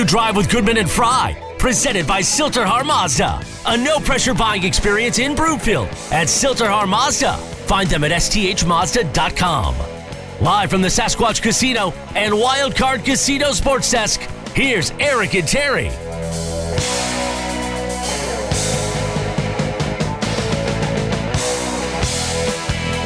new drive with Goodman and Fry, presented by Sill-TerHar Mazda. A no pressure buying experience in Broomfield at Sill-TerHar Mazda. Find them at sthmazda.com. Live from the Sasquatch Casino and Wildcard Casino Sports Desk, here's Eric and Terry.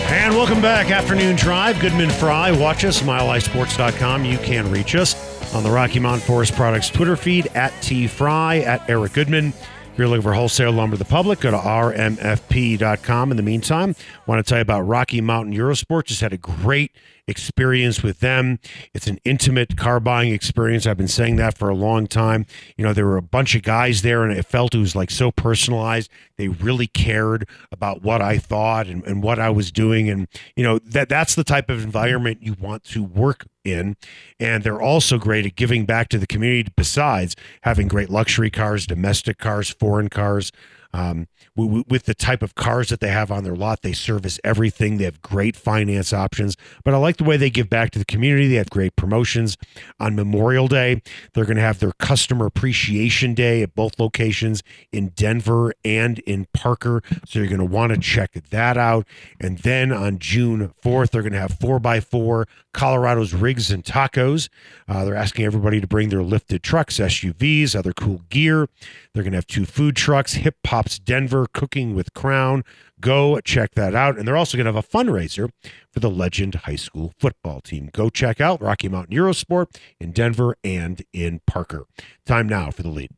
And welcome back. Afternoon Drive. Goodman Fry. Watch us, milehighsports.com. You can reach us on the Rocky Mountain Forest Products Twitter feed at T Fry, at Eric Goodman. If you're looking for wholesale lumber to the public, go to rmfp.com. In the meantime, I want to tell you about Rocky Mountain Eurosport. Just had a great experience with them. It's an intimate car buying experience. I've been saying that for a long time. You know, there were a bunch of guys there, and it felt it was like so personalized. They really cared about what I thought and, and what I was doing. And, you know, that that's the type of environment you want to work in. And they're also great at giving back to the community besides having great luxury cars, domestic cars, foreign cars. Um, with the type of cars that they have on their lot, they service everything. They have great finance options. But I like the way they give back to the community. They have great promotions on Memorial Day. They're going to have their customer appreciation day at both locations in Denver and in Parker. So you're going to want to check that out. And then on June 4th, they're going to have 4x4 Colorado's Rigs and Tacos. Uh, they're asking everybody to bring their lifted trucks, SUVs, other cool gear. They're going to have two food trucks, Hip Pops Denver, Cooking with Crown. Go check that out. And they're also going to have a fundraiser for the Legend High School football team. Go check out Rocky Mountain Eurosport in Denver and in Parker. Time now for the lead.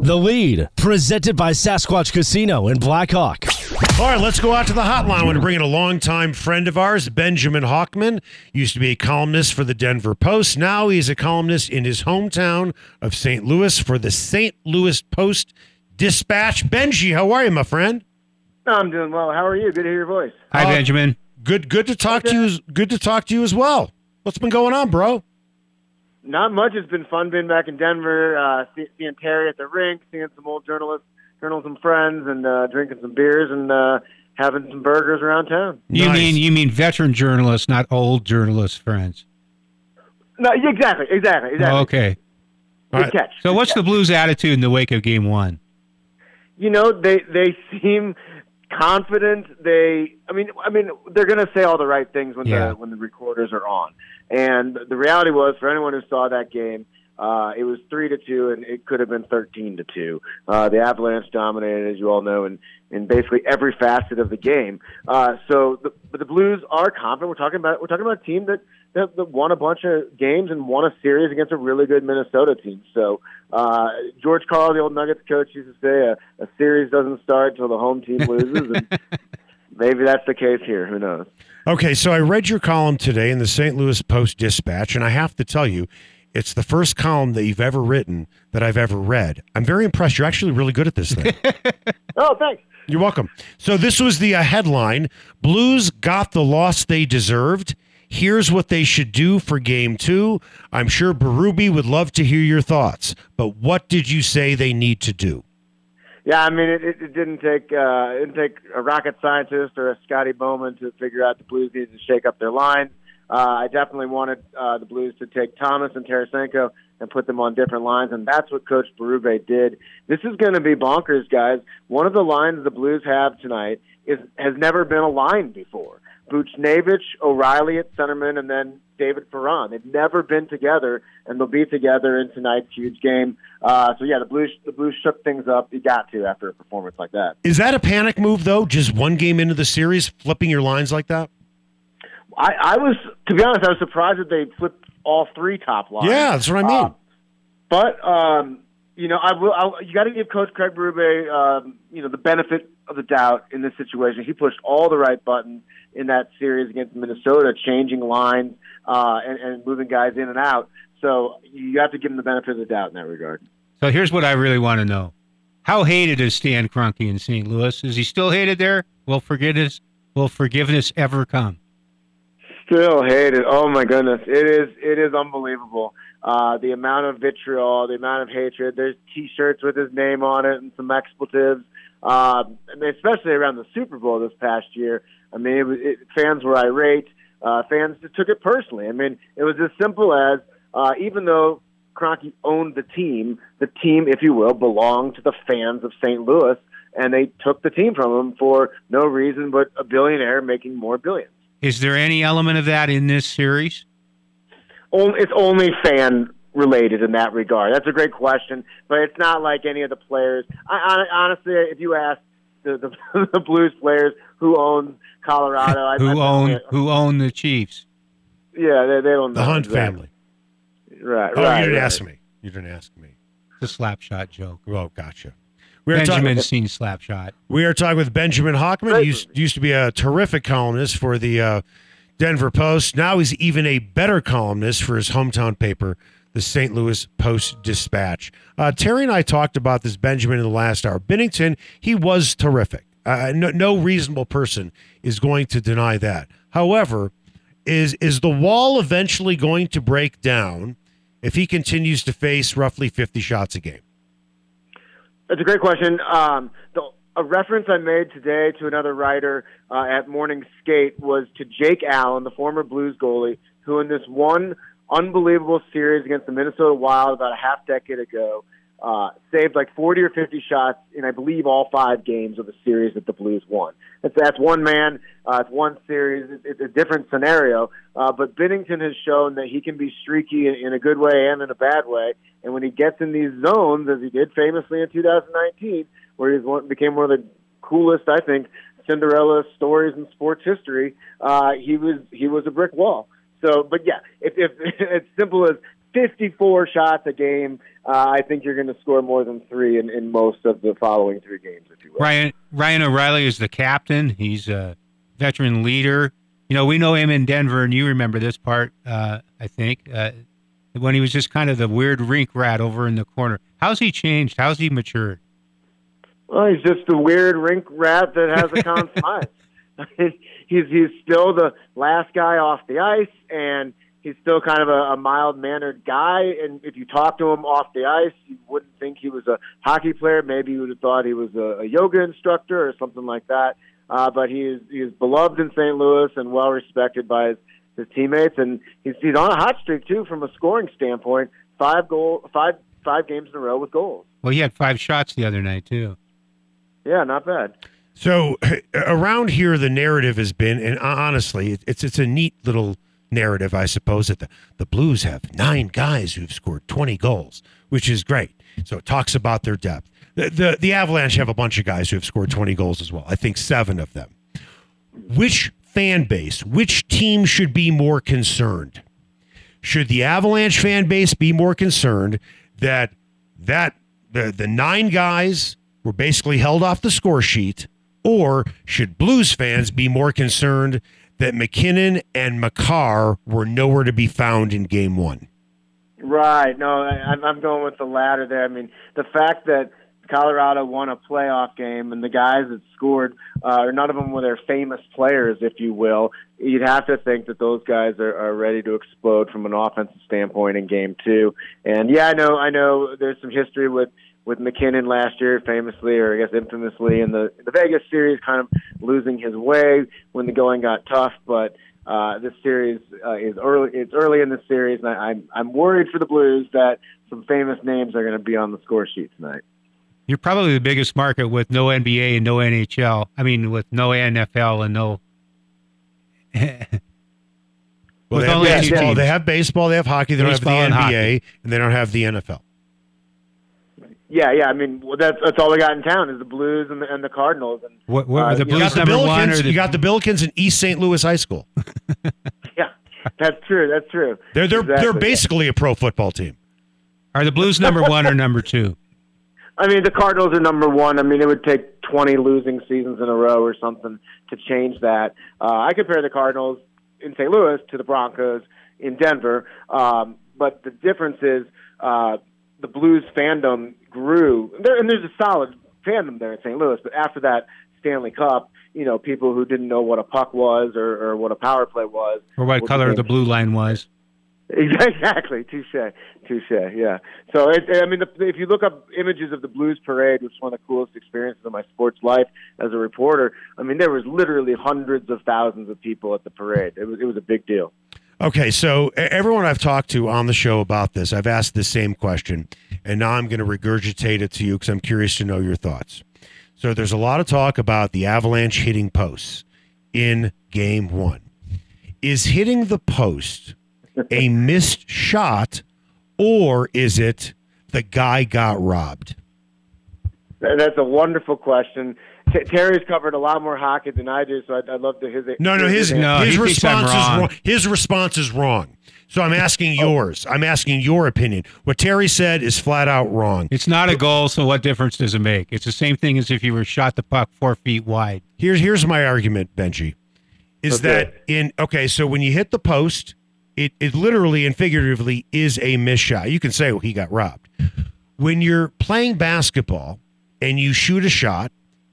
The lead, presented by Sasquatch Casino in Blackhawk. All right, let's go out to the hotline. I want to bring in a longtime friend of ours, Benjamin Hochman. Used to be a columnist for the Denver Post. Now he's a columnist in his hometown of St. Louis for the St. Louis Post Dispatch. Benji, how are you, my friend? I'm doing well. How are you? Good to hear your voice. Hi, Uh, Benjamin. Good, good to talk to you. Good to talk to you as well. What's been going on, bro? Not much. It's been fun being back in Denver, uh, seeing Terry at the rink, seeing some old journalists, journalism friends, and uh, drinking some beers and uh, having some burgers around town. You Nice. mean you mean veteran journalists, not old journalist friends. No, exactly, exactly, exactly. Okay. Good All right. catch. So Good what's the. Blues' attitude in the wake of Game One? You know, they they seem confident. They, I mean, I mean, they're going to say all the right things when Yeah. the when the recorders are on. And the reality was, for anyone who saw that game, uh, it was three to two, and it could have been thirteen to two. Uh, the Avalanche dominated, as you all know, in in basically every facet of the game. Uh, so, the, but the Blues are confident. We're talking about we're talking about a team that, that that won a bunch of games and won a series against a really good Minnesota team. So, uh, George Karl, the old Nuggets coach, used to say a, a series doesn't start until the home team loses, and maybe that's the case here. Who knows? Okay, so I read your column today in the St. Louis Post Dispatch, and I have to tell you, it's the first column that you've ever written that I've ever read. I'm very impressed. You're actually really good at this thing. Oh, thanks. You're welcome. So this was the uh, headline: Blues got the loss they deserved. Here's what they should do for Game Two. I'm sure Berube would love to hear your thoughts, but what did you say they need to do? Yeah, I mean, it, it, it didn't take uh, it didn't take a rocket scientist or a Scotty Bowman to figure out the Blues needed to shake up their line. Uh, I definitely wanted uh, the Blues to take Thomas and Tarasenko and put them on different lines, and that's what Coach Berube did. This is going to be bonkers, guys. One of the lines the Blues have tonight is has never been a line before. Buchnevich, O'Reilly at centerman, and then David Perron. They've never been together, and they'll be together in tonight's huge game. Uh, so yeah, the Blues the Blues shook things up. You got to after a performance like that. Is that a panic move though? Just one game into the series, flipping your lines like that? I, I was, to be honest, I was surprised that they flipped all three top lines. Yeah, that's what I mean. Uh, but um, you know, I will. I, you got to give Coach Craig Berube, um, you know, the benefit of the doubt in this situation. He pushed all the right buttons in that series against Minnesota, changing lines uh, and, and moving guys in and out. So you have to give him the benefit of the doubt in that regard. So here's what I really want to know: How hated is Stan Kroenke in St. Louis? Is he still hated there? Will forgiveness will forgiveness ever come? Still hated. Oh my goodness, it is it is unbelievable. Uh, the amount of vitriol, the amount of hatred. There's T-shirts with his name on it and some expletives. Uh, especially around the Super Bowl this past year. I mean, it was, it, fans were irate. Uh, fans just took it personally. I mean, it was as simple as uh, even though Kroenke owned the team, the team, if you will, belonged to the fans of St. Louis, and they took the team from him for no reason but a billionaire making more billions. Is there any element of that in this series? It's only fan related in that regard. That's a great question, but it's not like any of the players. I, honestly, if you ask the, the, the Blues players who owns Colorado, I, who I, own I, who own the Chiefs? Yeah, they, they don't. The know Hunt exactly. family. Right. Oh, right. you didn't right. ask me. You didn't ask me. It's a slap shot joke. Oh, gotcha. We are, Benjamin's talking, seen slap shot. we are talking with Benjamin Hochman. He used, used to be a terrific columnist for the uh, Denver Post. Now he's even a better columnist for his hometown paper, the St. Louis Post Dispatch. Uh, Terry and I talked about this Benjamin in the last hour. Binnington, he was terrific. Uh, no, no reasonable person is going to deny that. However, is is the wall eventually going to break down if he continues to face roughly 50 shots a game? That's a great question. Um, the, a reference I made today to another writer uh, at Morning Skate was to Jake Allen, the former Blues goalie, who in this one unbelievable series against the Minnesota Wild about a half decade ago uh, saved like 40 or 50 shots in, I believe, all five games of the series that the Blues won. That's, that's one man. Uh, it's one series. It's, it's a different scenario. Uh, but Binnington has shown that he can be streaky in, in a good way and in a bad way. And when he gets in these zones, as he did famously in 2019, where he one, became one of the coolest, I think, Cinderella stories in sports history, uh, he was he was a brick wall. So, but yeah, if, if it's simple as 54 shots a game, uh, I think you're going to score more than three in, in most of the following three games, if you will. Ryan Ryan O'Reilly is the captain. He's a veteran leader. You know, we know him in Denver, and you remember this part, uh, I think, uh, when he was just kind of the weird rink rat over in the corner. How's he changed? How's he matured? Well, he's just a weird rink rat that has a con smile. he's he's still the last guy off the ice, and he's still kind of a, a mild mannered guy. And if you talk to him off the ice, you wouldn't think he was a hockey player. Maybe you would have thought he was a, a yoga instructor or something like that. Uh, but he is he is beloved in St. Louis and well respected by his, his teammates, and he's he's on a hot streak too from a scoring standpoint. Five goal, five five games in a row with goals. Well, he had five shots the other night too. Yeah, not bad. So around here, the narrative has been, and honestly, it's it's a neat little narrative, I suppose, that the, the Blues have nine guys who've scored 20 goals, which is great. So it talks about their depth. The, the, the Avalanche have a bunch of guys who have scored 20 goals as well. I think seven of them. Which fan base, which team should be more concerned? Should the Avalanche fan base be more concerned that that the, the nine guys were basically held off the score sheet, or should Blues fans be more concerned that MacKinnon and Makar were nowhere to be found in game one? Right. No, I'm I'm going with the latter there. I mean, the fact that Colorado won a playoff game and the guys that scored, uh, none of them were their famous players, if you will. You'd have to think that those guys are, are ready to explode from an offensive standpoint in game two. And yeah, I know, I know there's some history with with MacKinnon last year, famously or I guess infamously in the the Vegas series, kind of losing his way when the going got tough. But uh, this series uh, is early. It's early in the series, and I, I'm I'm worried for the Blues that some famous names are going to be on the score sheet tonight. You're probably the biggest market with no NBA and no NHL. I mean, with no NFL and no. Well, With they have, only baseball, they have baseball, they have hockey, they Baseball don't have the NBA, hockey. and they don't have the NFL. Yeah, yeah. I mean, well, that's that's all we got in town is the Blues and the, and the Cardinals, and What, what Uh, are the you You Blues got the number one? The, You got the Billikens in East St. Louis High School. yeah, that's true. That's true. They're they're Exactly. they're basically a pro football team. are the Blues number one or number two? I mean, the Cardinals are number one. I mean, it would take 20 losing seasons in a row or something to change that. Uh, I compare the Cardinals in St. Louis to the Broncos in Denver, um, but the difference is uh, the Blues fandom grew, there, and there's a solid fandom there in St. Louis. But after that Stanley Cup, you know, people who didn't know what a puck was or, or what a power play was, Or what color the the blue line was? Exactly, touche, touche. Yeah. So it, I mean, the, if you look up images of the Blues Parade, which is one of the coolest experiences of my sports life as a reporter, I mean, there was literally hundreds of thousands of people at the parade. It was it was a big deal. Okay, so everyone I've talked to on the show about this, I've asked the same question, and now I'm going to regurgitate it to you because I'm curious to know your thoughts. So there's a lot of talk about the Avalanche hitting posts in game one. Is hitting the post a missed shot, or is it the guy got robbed? That's a wonderful question. T- Terry's covered a lot more hockey than I do, so I'd, I'd love to hear. No, no, his No, his he thinks response is wrong. wrong. His response is wrong. So I'm asking oh. yours. I'm asking your opinion. What Terry said is flat out wrong. It's not a goal, so what difference does it make? It's the same thing as if you were shot the puck four feet wide. Here's here's my argument, Benji. Is Okay. that in okay, so when you hit the post, it, it literally and figuratively is a miss shot. You can say, well, he got robbed. When you're playing basketball and you shoot a shot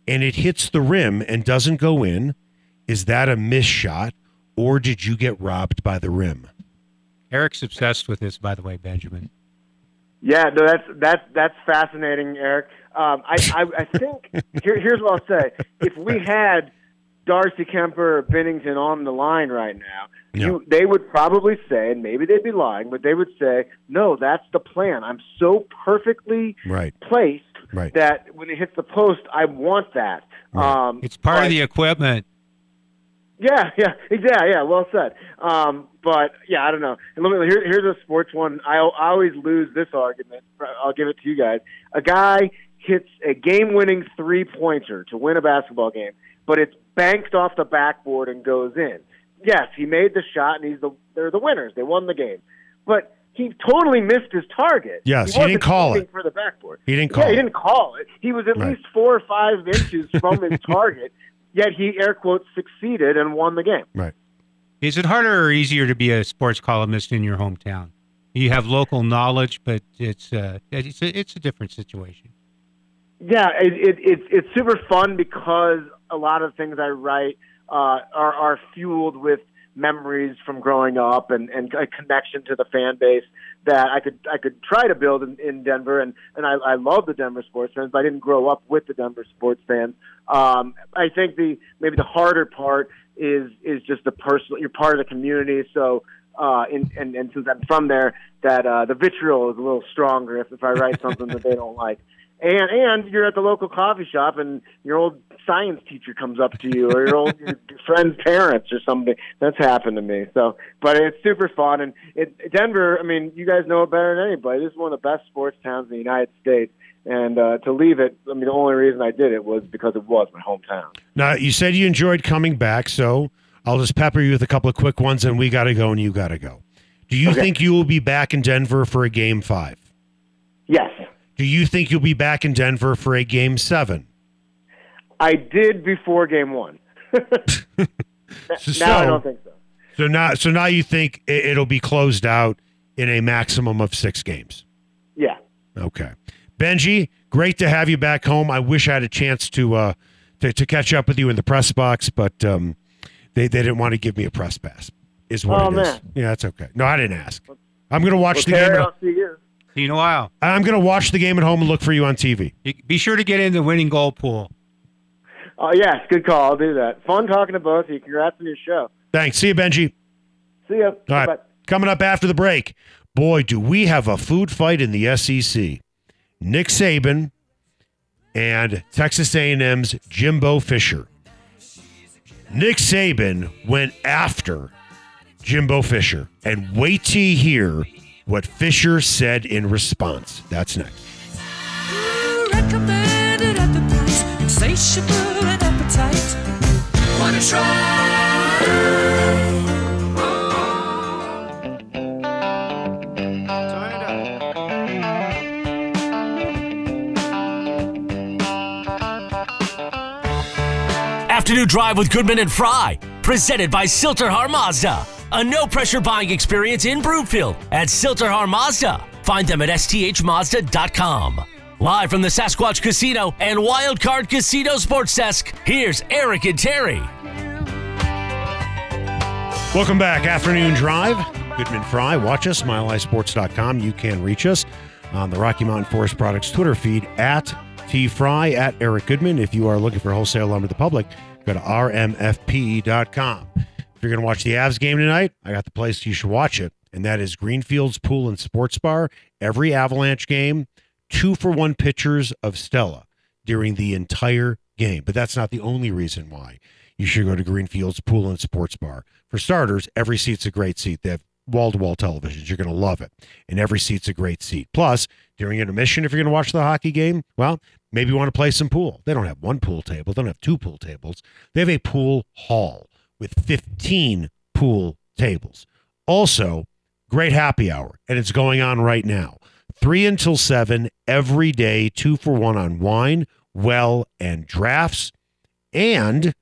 and it hits the rim and doesn't go in, is that a miss shot or did you get robbed by the rim? Eric's obsessed with this, by the way, Benjamin. Yeah, no, that's that's that's fascinating, Eric. Um, I, I I think here, here's what I'll say: if we had Darcy Kuemper or Binnington on the line right now, Yeah. you, they would probably say, and maybe they'd be lying, but they would say, "No, that's the plan. I'm so perfectly Right. placed Right. that when it hits the post, I want that." Right. Um, It's part but- of the equipment. Yeah, yeah, exactly. Yeah, well said. Um, but yeah, I don't know. And let me here, here's a sports one. I, I always lose this argument. I'll give it to you guys. A guy hits a game-winning three-pointer to win a basketball game, but it's banked off the backboard and goes in. Yes, he made the shot, and he's the they're the winners. They won the game, but he totally missed his target. Yes, he wasn't didn't call it. for the backboard. He didn't Yeah, call he it. didn't call it. He was at Right. least four or five inches from his target, yet he air quotes succeeded and won the game. Right. Is it harder or easier to be a sports columnist in your hometown? You have local knowledge, but it's uh, it's a, it's a different situation. Yeah, it, it, it's it's super fun because a lot of things I write uh, are are fueled with memories from growing up and, and a connection to the fan base that I could I could try to build in, in Denver and and I, I love the Denver sports fans, but I didn't grow up with the Denver sports fans. Um, I think the maybe the harder part is is just the personal. You're part of the community, so. Uh, and, and, and since I'm from there, that uh, the vitriol is a little stronger if, if I write something that they don't like and and you're at the local coffee shop and your old science teacher comes up to you or your old your friend's parents or something that's happened to me so but it's super fun and it denver i mean you guys know it better than anybody this is one of the best sports towns in the united states and uh, to leave it i mean the only reason i did it was because it was my hometown Now, you said you enjoyed coming back, so I'll just pepper you with a couple of quick ones, and we got to go, and you got to go. Do you Okay. think you will be back in Denver for a game five? Do you think you'll be back in Denver for a game seven? i did before game one So, now i don't think so so now, so now you think it- it'll be closed out in a maximum of six games? yeah Okay, Benji, great to have you back home. I wish I had a chance to uh, to, to catch up with you in the press box, but um, they they didn't want to give me a press pass. Is what Oh, it is. man. Yeah, that's okay. No, I didn't ask. I'm gonna watch well, the game. Terry, At, I'll see you See you in a while. I'm gonna watch the game at home and look for you on TV. Be sure to get in the winning goal pool. oh yes good call i'll do that fun talking to both of you congrats on your show Thanks. See you, Benji. see you. All right. Bye. Coming up after the break, boy, do we have a food fight in the SEC. Nick Saban and Texas A&M's Jimbo Fisher. Nick Saban went after Jimbo Fisher, and wait till you hear what Fisher said in response. That's next. Recommended at the price, insatiable and appetite. Wanna try? Afternoon Drive with Goodman and Fry, presented by Sill-TerHar Mazda. A no pressure buying experience in Broomfield at Sill-TerHar Mazda. Find them at sthmazda.com. Live from the Sasquatch Casino and Wildcard Casino Sports Desk, here's Eric and Terry. Welcome back. Afternoon Drive. Goodman Fry. Watch us, milehighsports.com. You can reach us on the Rocky Mountain Forest Products Twitter feed at T Fry at Eric Goodman. If you are looking for wholesale lumber to the public, go to rmfp.com. If you're going to watch the Avs game tonight, I got the place you should watch it, and that is Greenfield's Pool and Sports Bar. Every Avalanche game, two for one pitchers of Stella during the entire game. But that's not the only reason why you should go to Greenfield's Pool and Sports Bar. For starters, every seat's a great seat. They have wall to wall televisions. You're going to love it. And every seat's a great seat. Plus, during intermission, if you're going to watch the hockey game, well, maybe you want to play some pool. They don't have one pool table, they don't have two pool tables. They have a pool hall with 15 pool tables. Also, great happy hour, and it's going on right now. Three until seven every day, two for one on wine, well, and drafts. And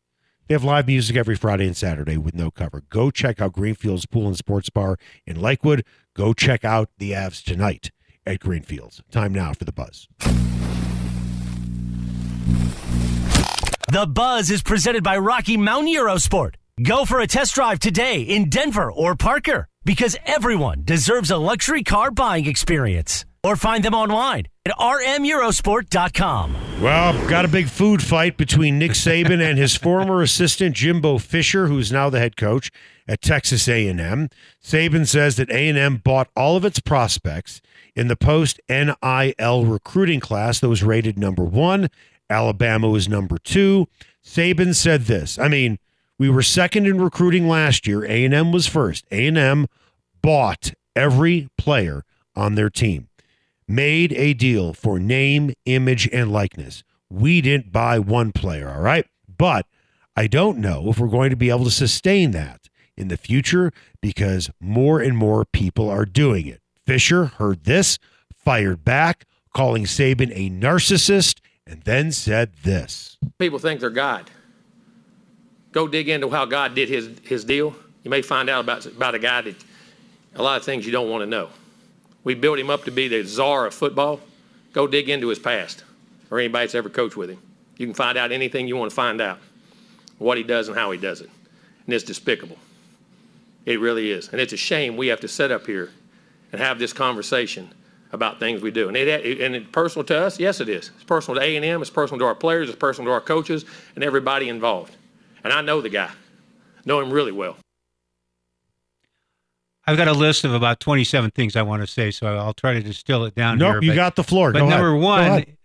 they have live music every Friday and Saturday with no cover. Go check out Greenfield's Pool and Sports Bar in Lakewood. Go check out the Avs tonight at Greenfields. Time now for the buzz. The Buzz is presented by Rocky Mountain Eurosport. Go for a test drive today in Denver or Parker because everyone deserves a luxury car buying experience. Or find them online at rmeurosport.com. Well, got a big food fight between Nick Saban and his former assistant Jimbo Fisher, who's now the head coach at Texas A&M. Saban says that A&M bought all of its prospects in the post NIL recruiting class that was rated number 1. Alabama was number 2. Saban said this. I mean, we were second in recruiting last year. A&M was first. A&M bought every player on their team made a deal for name, image, and likeness. We didn't buy one player, all right? But I don't know if we're going to be able to sustain that in the future because more and more people are doing it. Fisher heard this, fired back, calling Saban a narcissist, and then said this. People think they're God. Go dig into how God did his, his deal. You may find out about, about a guy that a lot of things you don't want to know. We built him up to be the czar of football. Go dig into his past or anybody that's ever coached with him. You can find out anything you want to find out, what he does and how he does it. And it's despicable. It really is. And it's a shame we have to sit up here and have this conversation about things we do. And, it, and it's personal to us? Yes, it is. It's personal to A&M. It's personal to our players. It's personal to our coaches and everybody involved. And I know the guy. Know him really well. I've got a list of about 27 things I want to say, so I'll try to distill it down here. nope, here. you but, got the floor. But Go number ahead. Go one, ahead.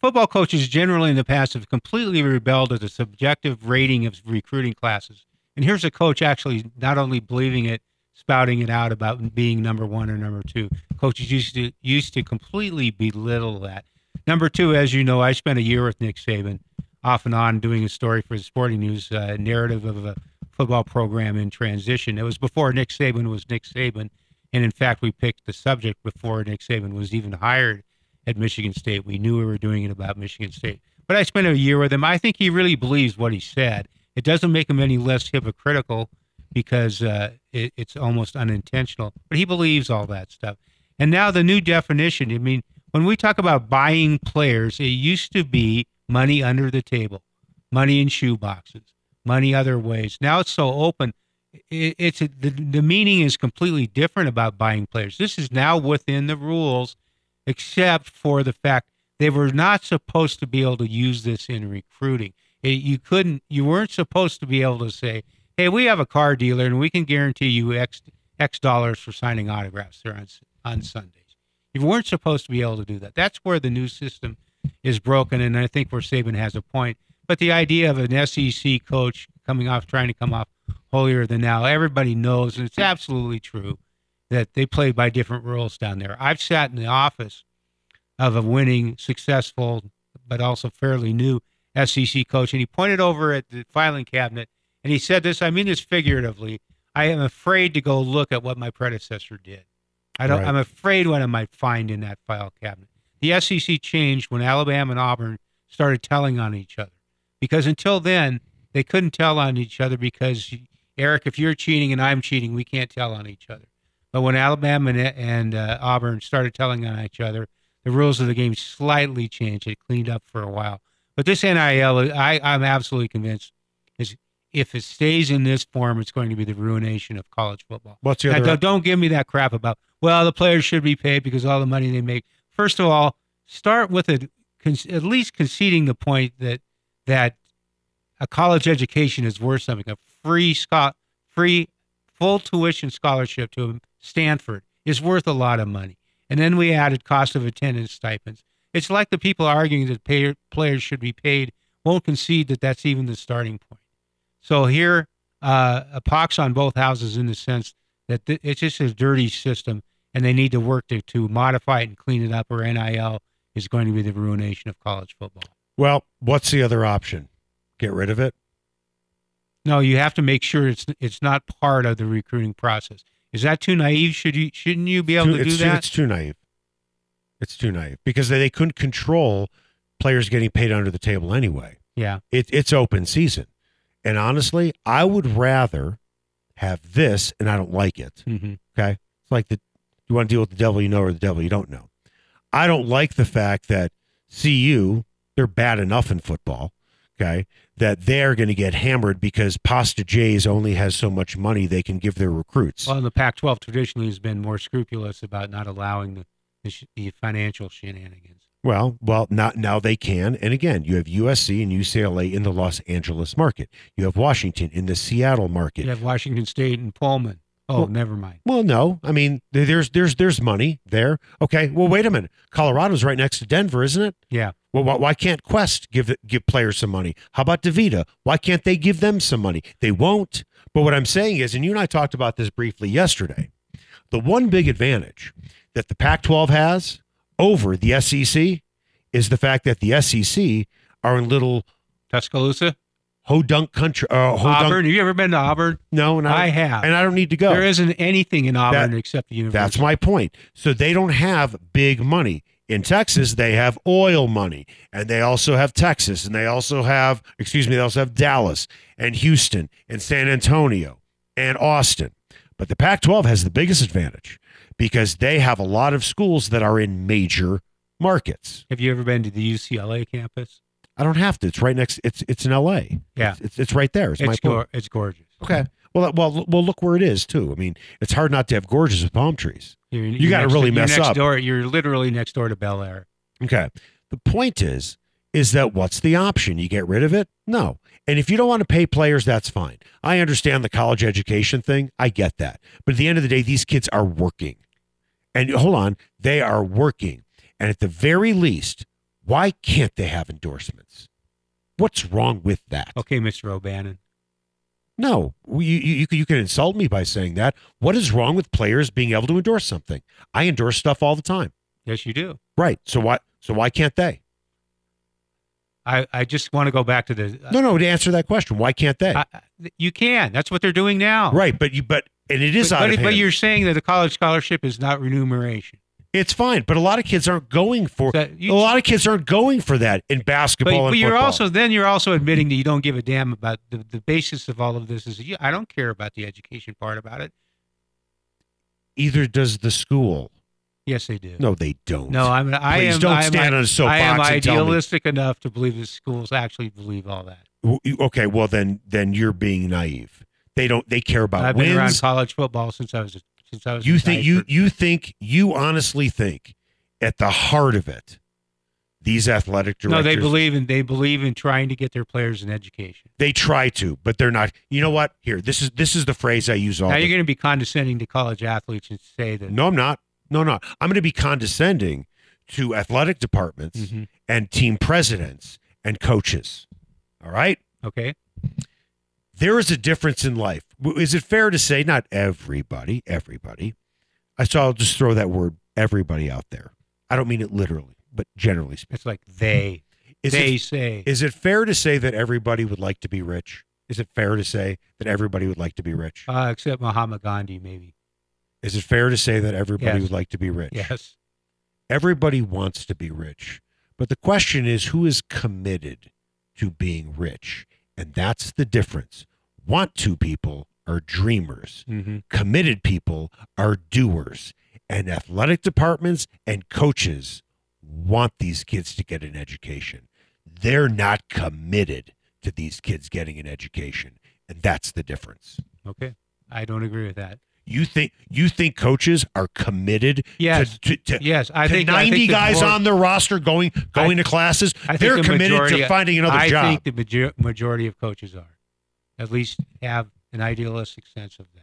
football coaches generally in the past have completely rebelled at the subjective rating of recruiting classes. And here's a coach actually not only believing it, spouting it out about being number one or number two. Coaches used to used to completely belittle that. Number two, as you know, I spent a year with Nick Saban, off and on, doing a story for the Sporting News, uh, narrative of a football program in transition. It was before Nick Saban was Nick Saban, and in fact, we picked the subject before Nick Saban was even hired at Michigan State. We knew we were doing it about Michigan State. But I spent a year with him. I think he really believes what he said. It doesn't make him any less hypocritical because uh, it, it's almost unintentional. But he believes all that stuff. And now the new definition. I mean, when we talk about buying players, it used to be money under the table, money in shoe boxes, money other ways. Now it's so open. It, it's a, the, the meaning is completely different about buying players. This is now within the rules, except for the fact they were not supposed to be able to use this in recruiting. It, you couldn't, you weren't supposed to be able to say, "Hey, we have a car dealer and we can guarantee you X X dollars for signing autographs there on on Sundays." You weren't supposed to be able to do that. That's where the new system is broken, and I think where Saban has a point. But the idea of an SEC coach coming off, trying to come off holier than now, everybody knows, and it's absolutely true, that they play by different rules down there. I've sat in the office of a winning, successful, but also fairly new SEC coach, and he pointed over at the filing cabinet and he said this. I mean this figuratively. I am afraid to go look at what my predecessor did. I don't. Right. I'm afraid what I might find in that file cabinet. The SEC changed when Alabama and Auburn started telling on each other, because until then they couldn't tell on each other because Eric, if you're cheating and I'm cheating, we can't tell on each other. But when Alabama and, and uh, Auburn started telling on each other, the rules of the game slightly changed. It cleaned up for a while. But this NIL, I, I'm absolutely convinced, is if it stays in this form, it's going to be the ruination of college football. What's the Now, other? don't, don't give me that crap about well the players should be paid because all the money they make. First of all, start with con- at least conceding the point that that a college education is worth something. A free sco- free full tuition scholarship to Stanford is worth a lot of money. And then we added cost of attendance stipends. It's like the people arguing that pay, players should be paid won't concede that that's even the starting point. So here, uh, a pox on both houses in the sense that th- it's just a dirty system, and they need to work to, to modify it and clean it up, or NIL is going to be the ruination of college football. Well, what's the other option? Get rid of it? No, you have to make sure it's it's not part of the recruiting process. Is that too naive? Should you shouldn't you be able Too- to do it's, too, that? it's too naive. It's too naive because they, they couldn't control players getting paid under the table anyway. yeah. It, it's open season. And honestly, I would rather have this, and I don't like it. Mm-hmm. Okay. It's like the you want to deal with the devil you know or the devil you don't know. I don't like the fact that CU, they're bad enough in football, okay, that they're going to get hammered because Pasta Jays only has so much money they can give their recruits. Well, the Pac-12 traditionally has been more scrupulous about not allowing the the, sh- the financial shenanigans. Well, well, not now they can. And again, you have USC and UCLA in the Los Angeles market. You have Washington in the Seattle market. You have Washington State and Pullman. Oh, Well- never mind. Well, no. I mean, there's there's there's money there. Okay. Well, wait a minute. Colorado's right next to Denver, isn't it? Yeah. Well, why, why can't Quest give give players some money? How about Davita? Why can't they give them some money? They won't. But what I'm saying is, and you and I talked about this briefly yesterday, the one big advantage that the Pac-12 has over the SEC is the fact that the SEC are in little Tuscaloosa, hodunk country. Uh, hodunk, Auburn. Have you ever been to Auburn? No, and I, I have. and I don't need to go. There isn't anything in Auburn That- except the university. That's my point. So they don't have big money. In Texas, they have oil money, and they also have Texas, and they also have, excuse me, they also have Dallas and Houston and San Antonio and Austin. But the Pac 12 has the biggest advantage because they have a lot of schools that are in major markets. Have you ever been to the UCLA campus? I don't have to. It's right next. It's it's in L.A. Yeah. it's it's, it's right there. It's, my It's, gor- it's gorgeous. Okay. Well, well, well. Look where it is too. I mean, it's hard not to have gorgeous with palm trees. You're, You you're gotta really mess next up. Door, you're literally next door to Bel Air. Okay. The point is, is that what's the option? You get rid of it? No. And if you don't want to pay players, that's fine. I understand the college education thing. I get that. But at the end of the day, these kids are working. And hold on, they are working. And at the very least, why can't they have endorsements? What's wrong with that? Okay, Mr. O'Bannon. No, you, you, you can- insult me by saying that. What is wrong with players being able to endorse something? I endorse stuff all the time. Yes, you do. Right. So why, so why can't they? I, I just want to go back to the. Uh, no, no, to answer that question, why can't they? I, you can. That's what they're doing now. Right, but you but and it is But, out but, but you're saying that the college scholarship is not remuneration. It's fine, but a lot of kids aren't going for That- you- a lot of kids aren't going for that in basketball but and you're football. also then you're also admitting that you don't give a damn about the, the basis of all of this is you, I don't care about the education part about it. Either does the school. Yes, they do. No, they don't. No, I'm. I Please am. don't I am, stand on a soapbox I am and tell me. idealistic enough to believe that schools actually believe all that. Okay, well then then you're being naive. They don't. They care about I've been around college football since I was a, since I was. You think you you think you honestly think at the heart of it, these athletic directors. No, they believe in they believe in trying to get their players an education. They try to, but they're not. You know what? Here, this is this is the phrase I use all. Now you're going to be condescending to college athletes and say that. No, I'm not. No, no. I'm going to be condescending to athletic departments Mhm. and team presidents and coaches. All right? Okay. There is a difference in life. Is it fair to say not everybody, everybody? I so I'll just throw that word everybody out there. I don't mean it literally, but generally speaking. It's like they. Is they it, say. is it fair to say that everybody would like to be rich? Is it fair to say that everybody would like to be rich? uh, except Mahatma Gandhi, maybe. Is it fair to say that everybody Yes. would like to be rich? Yes. Everybody wants to be rich. But the question is who is committed to being rich? And that's the difference. Want to people are dreamers. hmm Committed people are doers. And athletic departments and coaches want these kids to get an education. They're not committed to these kids getting an education. And that's the difference. Okay. I don't agree with that. You think you think coaches are committed Yes. to, to, to Yes, I to think I 90 think guys more- on their roster going going to classes. I think They're the committed majority- to finding another I job. think the major- majority of coaches are, at least have an idealistic sense of that.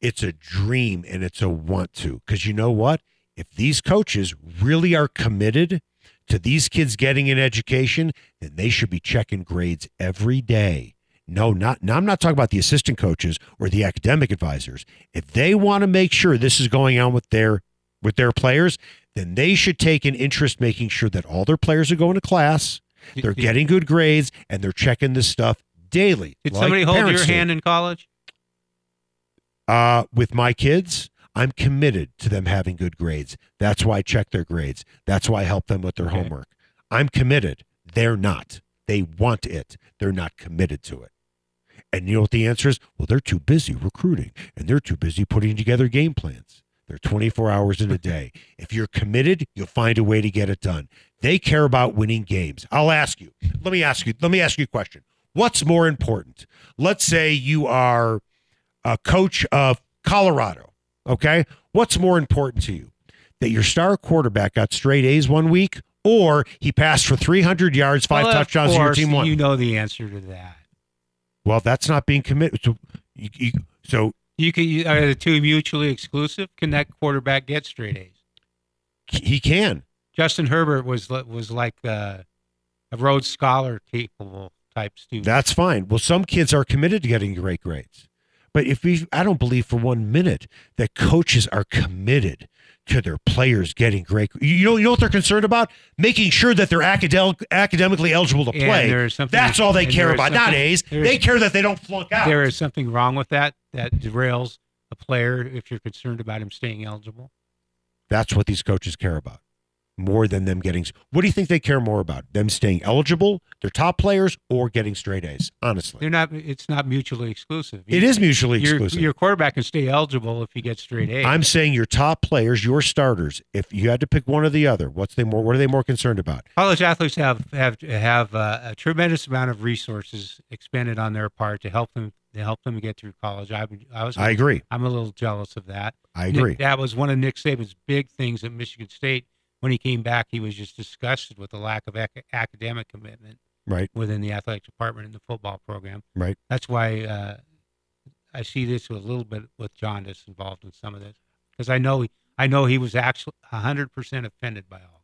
it's a dream and it's a want to. Because you know what? If these coaches really are committed to these kids getting an education, then they should be checking grades every day. No, not now. I'm not talking about the assistant coaches or the academic advisors. If they want to make sure this is going on with their with their players, then they should take an interest making sure that all their players are going to class, they're getting good grades, and they're checking this stuff daily. Did like somebody hold your do. hand in college? Uh, with my kids, I'm committed to them having good grades. That's why I check their grades. That's why I help them with their Okay. homework. I'm committed. They're not. They want it. They're not committed to it. And you know what the answer is? Well, they're too busy recruiting and they're too busy putting together game plans. They're 24 hours in a day. If you're committed, you'll find a way to get it done. They care about winning games. I'll ask you. Let me ask you. Let me ask you a question. What's more important? Let's say you are a coach of Colorado. Okay. What's more important to you? That your star quarterback got straight A's one week or he passed for 300 yards, five Well, touchdowns, and your team won? You know the answer to that. well, that's not being committed. So, you, you, so You can are the two mutually exclusive? Can that quarterback get straight A's? he can. Justin Herbert was was like uh, a Rhodes Scholar capable type. That's fine. Well, some kids are committed to getting great grades. But if we, I don't believe for one minute that coaches are committed to their players getting great. You know, you know what they're concerned about? Making sure that they're academic, academically eligible to play. there is something- That's all they care about. Not A's. They care that they don't flunk out. there is something wrong with that that derails a player if you're concerned about him staying eligible. That's what these coaches care about more than them getting. What do you think they care more about? Them staying eligible, their top players, or getting straight A's? Honestly, They're not. It's not mutually exclusive. it is mutually Your, exclusive. your quarterback can stay eligible if he gets straight A's. I'm saying your top players, your starters. If you had to pick one or the other, what's they more? What are they more concerned about? College athletes have have have uh, a tremendous amount of resources expended on their part to help them to help them get through college. I, I was I agree. I'm a little jealous of that. I Nick- agree. that was one of Nick Saban's big things at Michigan State. When he came back, he was just disgusted with the lack of ac- academic commitment Right. within the athletic department and the football program. Right. That's why uh, I see this a little bit with Jaundice involved in some of this because I know he, I know he was actually 100 percent offended by all.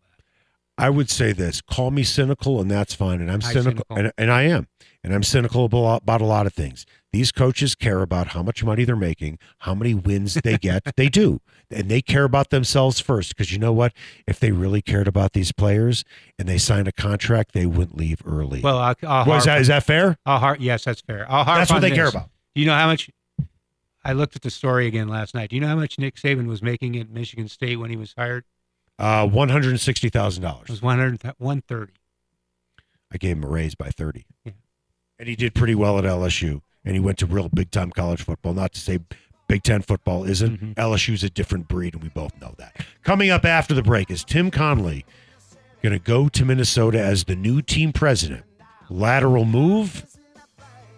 I would say this: call me cynical, and that's fine. And I'm cynical, cynical. And, and I am, and I'm cynical about, about a lot of things. These coaches care about how much money they're making, how many wins they get. they do, and they care about themselves first. Because you know what? If they really cared about these players and they signed a contract, they wouldn't leave early. Well, I'll, I'll was harp- that is that fair? I'll har- yes, that's fair. I'll harp That's what they care about. Do you know how much? I looked at the story again last night. Do you know how much Nick Saban was making at Michigan State when he was hired? Uh, one hundred sixty thousand dollars. It was 100, 130. I gave him a raise by 30. Yeah. And he did pretty well at LSU. And he went to real big time college football. Not to say Big Ten football isn't. Mhm. LSU's a different breed, and we both know that. Coming up after the break is Tim Connelly going to go to Minnesota as the new team president. Lateral move,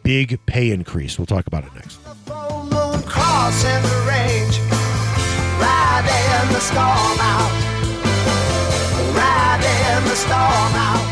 big pay increase. We'll talk about it next. Full moon crossing the range, riding the storm out, riding the storm out.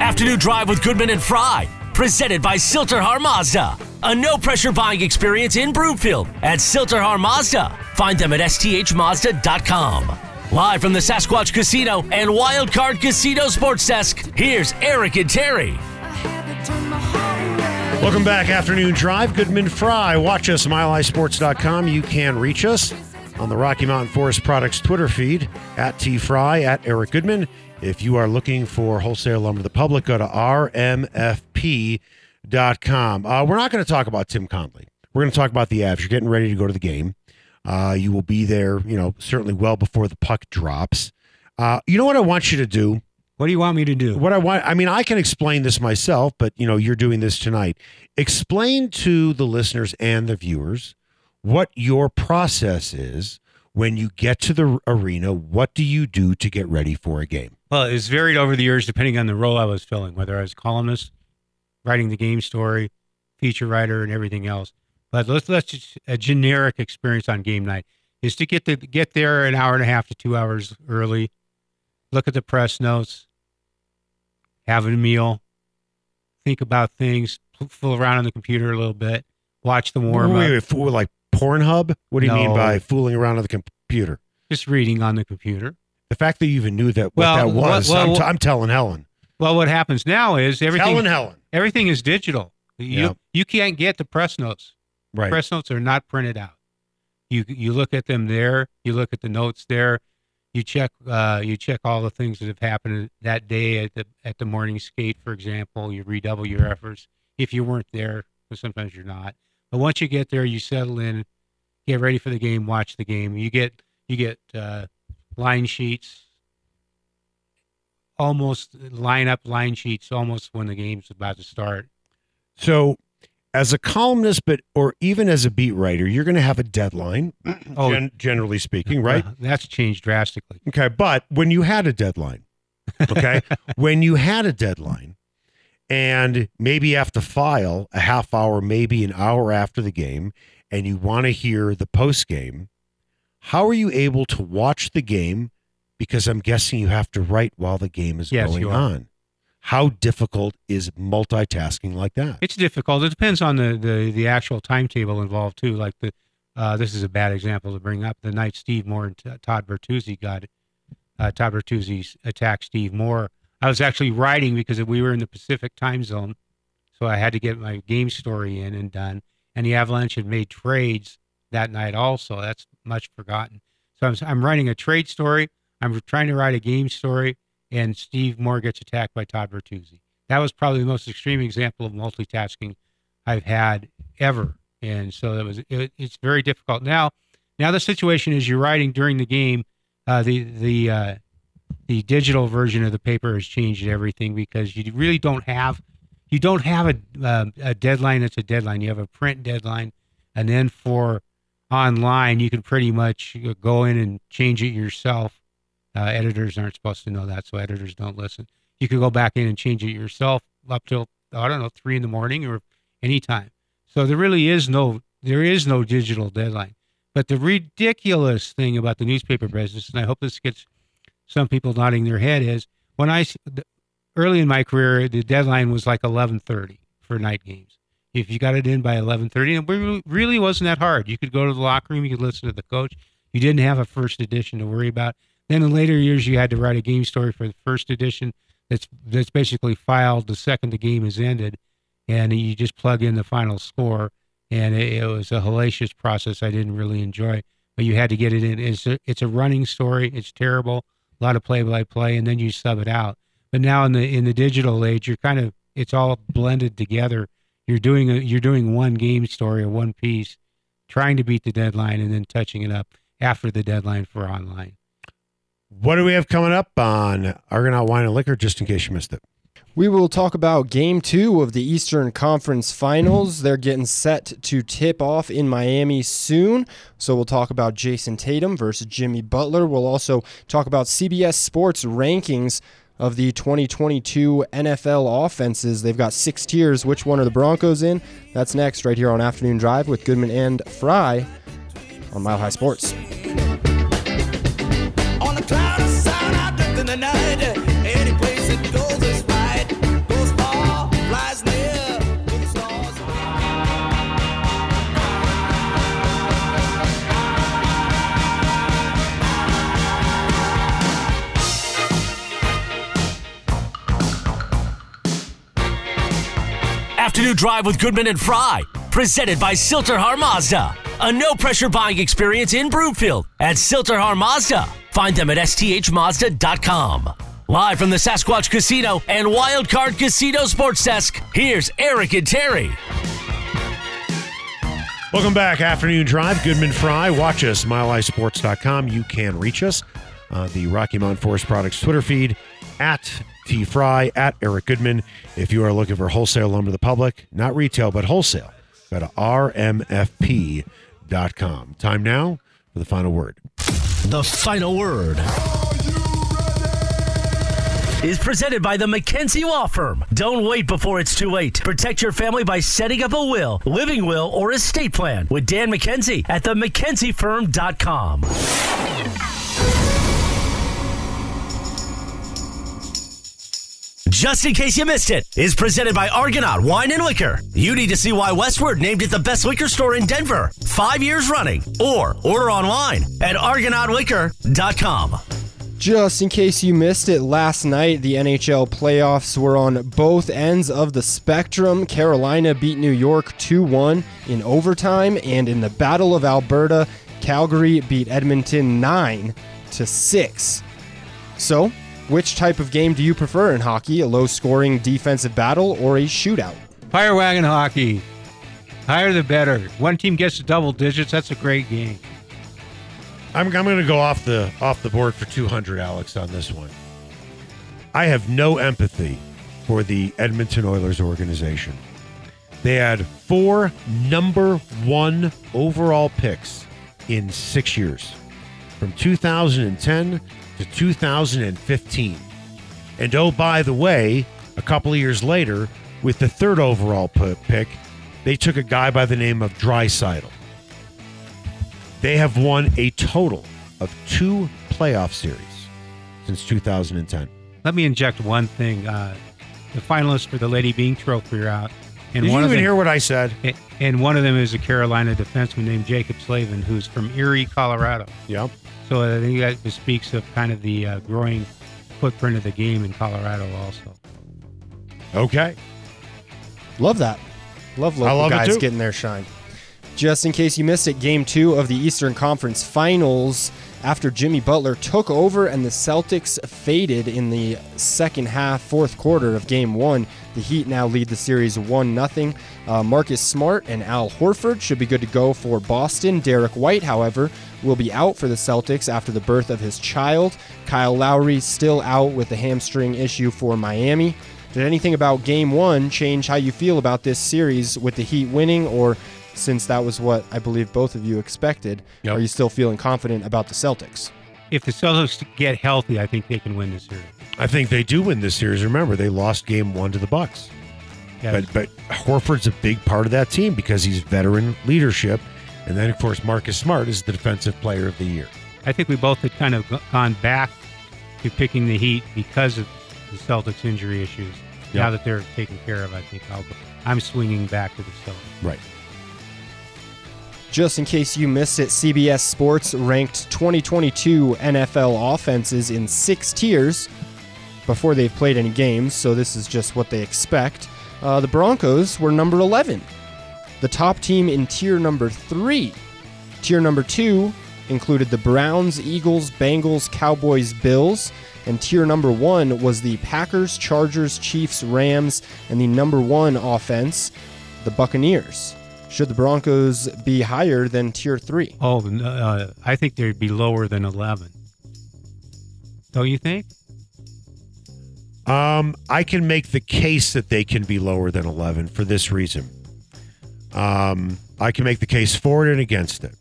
Afternoon Drive with Goodman and Fry, presented by Sill-TerHar Mazda. A no pressure buying experience in Broomfield at Sill-TerHar Mazda. Find them at sthmazda.com. Live from the Sasquatch Casino and Wildcard Casino Sports Desk, here's Eric and Terry. Welcome back, Afternoon Drive. Goodman Fry. Watch us, milehighsports.com. You can reach us on the Rocky Mountain Forest Products Twitter feed at T Fry, at Eric Goodman. If you are looking for wholesale lumber to the public, go to rmfp.com. Uh, we're not going to talk about Tim Connelly. We're going to talk about the Avs. You're getting ready to go to the game. Uh, you will be there, you know, certainly well before the puck drops. Uh, you know what I want you to do? What do you want me to do? What I want, I mean, I can explain this myself, but you know, you're doing this tonight. Explain to the listeners and the viewers what your process is when you get to the arena. What do you do to get ready for a game? Well, it's varied over the years depending on the role I was filling, whether I was columnist writing the game story, feature writer, and everything else. But let's let's just, a generic experience on game night is to get the get there an hour and a half to two hours early, look at the press notes, have a meal, think about things, fool around on the computer a little bit, watch the warm wait, up, wait, fool, like Pornhub? What do you mean by fooling around on the computer? just reading on the computer. The fact that you even knew that what Well, that was, well, I'm, t- I'm telling Helen. Well, what happens now is everything Telling Helen. everything is digital. You Yeah. you can't get the press notes. Right. Press notes are not printed out. You you look at them there. You look at the notes there. You check uh, you check all the things that have happened that day at the at the morning skate, for example. You redouble your efforts if you weren't there, because sometimes you're not. But once you get there, you settle in, get ready for the game, watch the game. You get you get uh, line sheets, almost line up line sheets almost when the game's about to start. So, as a columnist, but or even as a beat writer, you're going to have a deadline, Oh. gen- generally speaking, right? Uh, that's changed drastically. Okay, but when you had a deadline, okay, when you had a deadline, and maybe you have to file a half hour, maybe an hour after the game, and you want to hear the post game, how are you able to watch the game? Because I'm guessing you have to write while the game is Yes, going on. How difficult is multitasking like that? It's difficult. It depends on the, the, the actual timetable involved too. Like the, uh, this is a bad example to bring up. The night Steve Moore and T- Todd Bertuzzi got, uh, Todd Bertuzzi attacked Steve Moore. I was actually writing because we were in the Pacific time zone, so I had to get my game story in and done. And the Avalanche had made trades that night also. That's much forgotten. So I'm, I'm writing a trade story. I'm trying to write a game story, and Steve Moore gets attacked by Todd Bertuzzi. That was probably the most extreme example of multitasking I've had ever, and so that was it, it's very difficult now. Now the situation is you're writing during the game. Uh, the the uh, the digital version of the paper has changed everything because you really don't have you don't have a uh, a deadline that's a deadline. You have a print deadline, and then for online you can pretty much go in and change it yourself. Uh, editors aren't supposed to know that, so editors don't listen. You can go back in and change it yourself up till I don't know three in the morning or anytime. So there really is no there is no digital deadline. But the ridiculous thing about the newspaper business, and I hope this gets some people nodding their head, is when I early in my career the deadline was like eleven thirty for night games. If you got it in by eleven thirty, it really wasn't that hard. You could go to the locker room, you could listen to the coach. You didn't have a first edition to worry about. Then in later years, you had to write a game story for the first edition that's that's basically filed the second the game is ended, and you just plug in the final score. And it, it was a hellacious process I didn't really enjoy, but you had to get it in. It's a, it's a running story. It's terrible, a lot of play by play, and then you sub it out. But now in the in the digital age, you're kind of it's all blended together. You're doing a, you're doing one game story or one piece, trying to beat the deadline, and then touching it up after the deadline for online. What do we have coming up on Argonaut Wine and Liquor, just in case you missed it? We will talk about game two of the Eastern Conference Finals. They're getting set to tip off in Miami soon. So we'll talk about Jayson Tatum versus Jimmy Butler. We'll also talk about CBS Sports rankings of the 2022 NFL offenses. They've got six tiers. Which one are the Broncos in? That's next, right here on Afternoon Drive with Goodman and Fry on Mile High Sports. Afternoon Drive with Goodman and Fry, presented by Sill-TerHar Mazda. A no pressure buying experience in Broomfield at Sill-TerHar Mazda. Find them at sthmazda.com. Live from the Sasquatch Casino and Wildcard Casino Sports Desk, here's Eric and Terry. Welcome back, Afternoon Drive. Goodman Fry. Watch us, milehighsports.com. You can reach us. Uh, the Rocky Mountain Forest Products Twitter feed at T Fry, at Eric Goodman. If you are looking for wholesale lumber to the public, not retail, but wholesale, go to rmfp.com. Time now for the final word. The final word. is presented by the McKenzie Law Firm. Don't wait before it's too late. Protect your family by setting up a will, living will, or estate plan with Dan McKenzie at the Just in case you missed it, is presented by Argonaut Wine and Liquor. You need to see why Westward named it the best liquor store in Denver, five years running, or order online at argonautliquor.com. Just in case you missed it, last night the NHL playoffs were on both ends of the spectrum. Carolina beat New York 2 1 in overtime, and in the Battle of Alberta, Calgary beat Edmonton 9 to 6. So, which type of game do you prefer in hockey? A low scoring defensive battle or a shootout? Fire wagon hockey. Higher the better. One team gets to double digits. That's a great game. I'm, I'm going to go off the off the board for 200, Alex, on this one. I have no empathy for the Edmonton Oilers organization. They had four number one overall picks in six years, from 2010 to 2015. And oh, by the way, a couple of years later, with the third overall pick, they took a guy by the name of Draisaitl. They have won a total of two playoff series since 2010. Let me inject one thing. Uh, the finalists for the Lady Byng Trophy are out. And Did you one even of them, hear what I said? And one of them is a Carolina defenseman named Jaccob Slavin, who's from Erie, Colorado. Yep. So I think that just speaks of kind of the uh, growing footprint of the game in Colorado, also. Okay. Love that. Love local love guys getting their shine. Just in case you missed it, game two of the Eastern Conference Finals after Jimmy Butler took over and the Celtics faded in the second half, fourth quarter of game one. The Heat now lead the series 1 0. Uh, Marcus Smart and Al Horford should be good to go for Boston. Derrick White, however, will be out for the Celtics after the birth of his child. Kyle Lowry still out with a hamstring issue for Miami. Did anything about game one change how you feel about this series with the Heat winning, or since that was what I believe both of you expected, Yep. are you still feeling confident about the Celtics? If the Celtics get healthy, I think they can win this series. I think they do win this series. Remember, they lost game one to the Bucks. Yeah, But but Horford's a big part of that team because he's veteran leadership. And then of course Marcus Smart is the defensive player of the year. I think we both had kind of gone back to picking the Heat because of the Celtics injury issues. Now that they're taken care of, I think I'll I'm swinging back to the Celtics. Right. Just in case you missed it, CBS Sports ranked 2022 NFL offenses in six tiers before they've played any games, so this is just what they expect. Uh, the Broncos were number 11, the top team in tier number three. Tier number two included the Browns, Eagles, Bengals, Cowboys, Bills. And tier number one was the Packers, Chargers, Chiefs, Rams, and the number one offense, the Buccaneers. Should the Broncos be higher than tier three? Oh, uh, I think they'd be lower than 11. Don't you think? Um, I can make the case that they can be lower than 11 for this reason. Um, I can make the case for it and against it.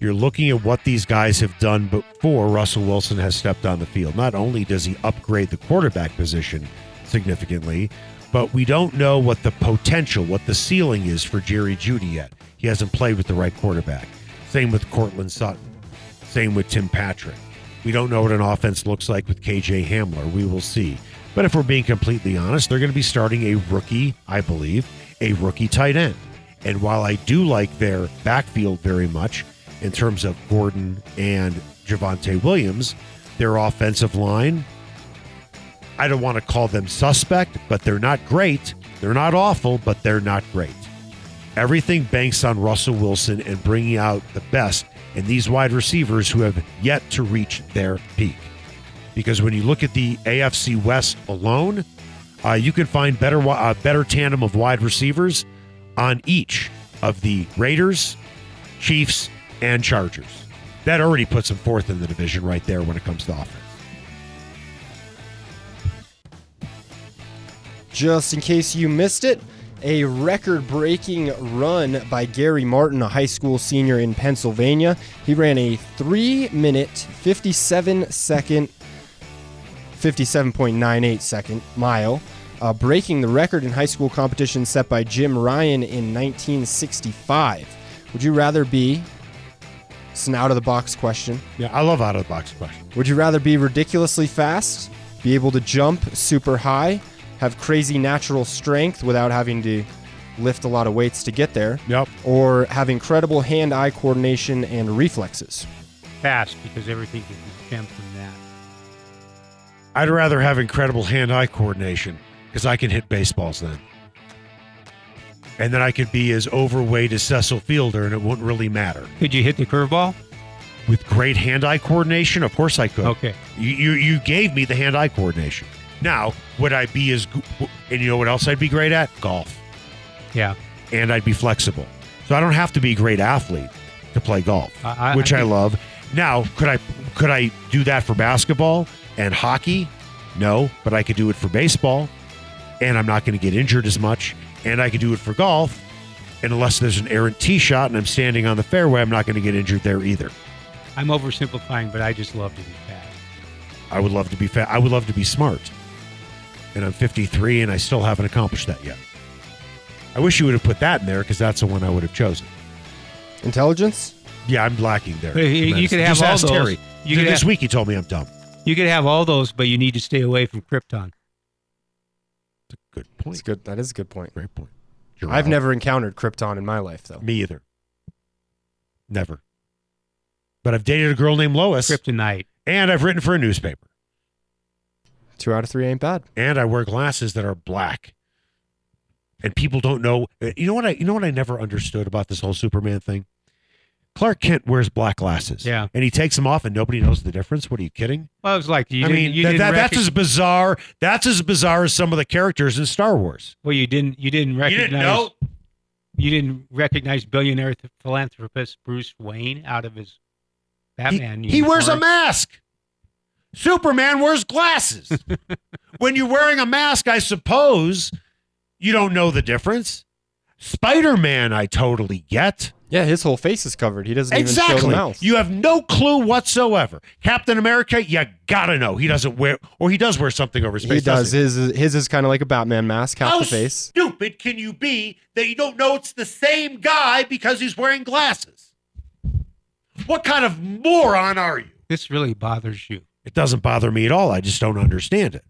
You're looking at what these guys have done before Russell Wilson has stepped on the field. Not only does he upgrade the quarterback position significantly, but we don't know what the potential, what the ceiling is for Jerry Jeudy yet. He hasn't played with the right quarterback. Same with Courtland Sutton. Same with Tim Patrick. We don't know what an offense looks like with KJ Hamler. We will see. But if we're being completely honest, they're going to be starting a rookie, I believe, a rookie tight end. And while I do like their backfield very much in terms of Gordon and Javonte Williams, their offensive line, I don't want to call them suspect, but they're not great. They're not awful, but they're not great. Everything banks on Russell Wilson and bringing out the best in these wide receivers who have yet to reach their peak. Because when you look at the AFC West alone, uh, you can find better uh, better tandem of wide receivers on each of the Raiders, Chiefs, and Chargers. That already puts them fourth in the division right there when it comes to offense. Just in case you missed it, a record breaking run by Gary Martin, a high school senior in Pennsylvania. He ran a 3 minute, 57 second 57.98 second mile, uh, breaking the record in high school competition set by Jim Ryun in 1965. Would you rather be? It's an out of the box question. Yeah, I love out of the box questions. Would you rather be ridiculously fast, be able to jump super high, have crazy natural strength without having to lift a lot of weights to get there, Yep. or have incredible hand eye coordination and reflexes? Fast because everything can be stemmed from that. I'd rather have incredible hand-eye coordination because I can hit baseballs then. And then I could be as overweight as Cecil Fielder and it wouldn't really matter. Could you hit the curveball? With great hand-eye coordination, of course I could. Okay. You, you you gave me the hand-eye coordination. Now, would I be as and you know what else I'd be great at? Golf. Yeah. And I'd be flexible. So I don't have to be a great athlete to play golf, I- I- which I, I love. Now, could I could I do that for basketball and hockey? No, but I could do it for baseball, and I'm not going to get injured as much. And I could do it for golf, and unless there's an errant tee shot and I'm standing on the fairway, I'm not going to get injured there either. I'm oversimplifying, but I just love to be fast. I would love to be fat. I would love to be smart. And I'm 53 and I still haven't accomplished that yet. I wish you would have put that in there because that's the one I would have chosen. Intelligence? Yeah, I'm lacking there. You- you could have Just all ask those. Terry. You could this have- week he told me I'm dumb. You could have all those, but you need to stay away from Krypton. That's a good That's point. good. That is a good point. Great point. You're I've out. never encountered Krypton in my life, though. Me either. Never. But I've dated a girl named Lois, Kryptonite. and I've written for a newspaper, Two out of three ain't bad. and I wear glasses that are black. And people don't know. You know what I? You know what I never understood about this whole Superman thing. Clark Kent wears black glasses. Yeah. and he takes them off, and nobody knows the difference. What are you kidding? Well, it was like you I didn't. mean, you that, didn't that- that's as bizarre. That's as bizarre as some of the characters in Star Wars. well, you didn't. You didn't recognize You recognize. didn't know? you didn't recognize billionaire th- philanthropist Bruce Wayne out of his Batman. he wears a mask. Superman wears glasses. when you're wearing a mask, I suppose you don't know the difference. Spider Man, I totally get. Yeah, his whole face is covered. He doesn't even show the Exactly. mouth. You have no clue whatsoever. Captain America, you gotta know. He doesn't wear, or he does wear something over his he face. does. doesn't His his is kind of like a Batman mask, half How the face. stupid can you be that you don't know it's the same guy because he's wearing glasses? What kind of moron are you? This really bothers you. It doesn't bother me at all. I just don't understand it.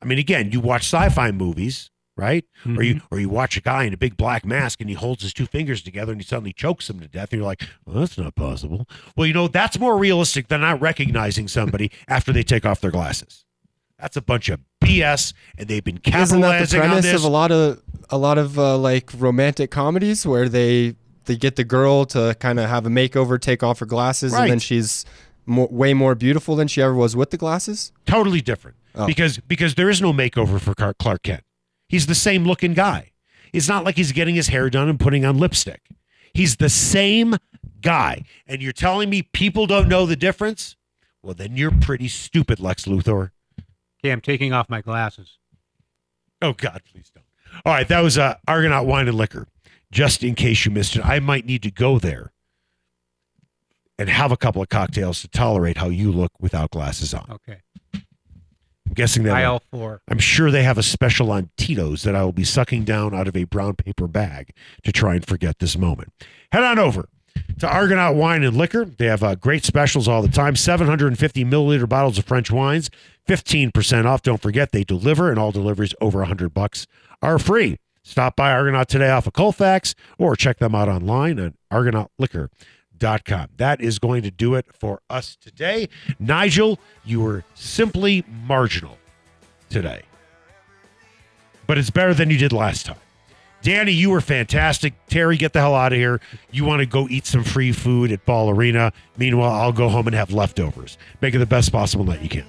I mean, again, you watch sci-fi movies, right? Or you or you watch a guy in a big black mask and he holds his two fingers together and he suddenly chokes him to death, and you're like, well, that's not possible. Well, you know, that's more realistic than not recognizing somebody after they take off their glasses. That's a bunch of BS, and they've been capitalizing Isn't that the premise this. of a lot of a lot of uh, like romantic comedies where they they get the girl to kind of have a makeover, take off her glasses, and then she's more, way more beautiful than she ever was with the glasses? totally different Oh. because because there is no makeover for Car- Clark Kent. He's the same looking guy. It's not like he's getting his hair done and putting on lipstick. He's the same guy. And you're telling me people don't know the difference? Well, then you're pretty stupid, Lex Luthor. Okay, I'm taking off my glasses. Oh God, please don't. All right, that was uh, Argonaut Wine and Liquor. Just in case you missed it, I might need to go there and have a couple of cocktails to tolerate how you look without glasses on. Okay. I'm guessing that Aisle four. I'm sure they have a special on Tito's that I will be sucking down out of a brown paper bag to try and forget this moment. Head on over to Argonaut Wine and Liquor. They have uh, great specials all the time 750 milliliter bottles of French wines, 15% off. Don't forget, they deliver, and all deliveries over 100 bucks are free. Stop by Argonaut today off of Colfax or check them out online at argonautliquor.com. That is going to do it for us today. Nigel, you were simply marginal today. But it's better than you did last time. Danny, you were fantastic. Terry, get the hell out of here. You want to go eat some free food at Ball Arena. Meanwhile, I'll go home and have leftovers. Make it the best possible night you can.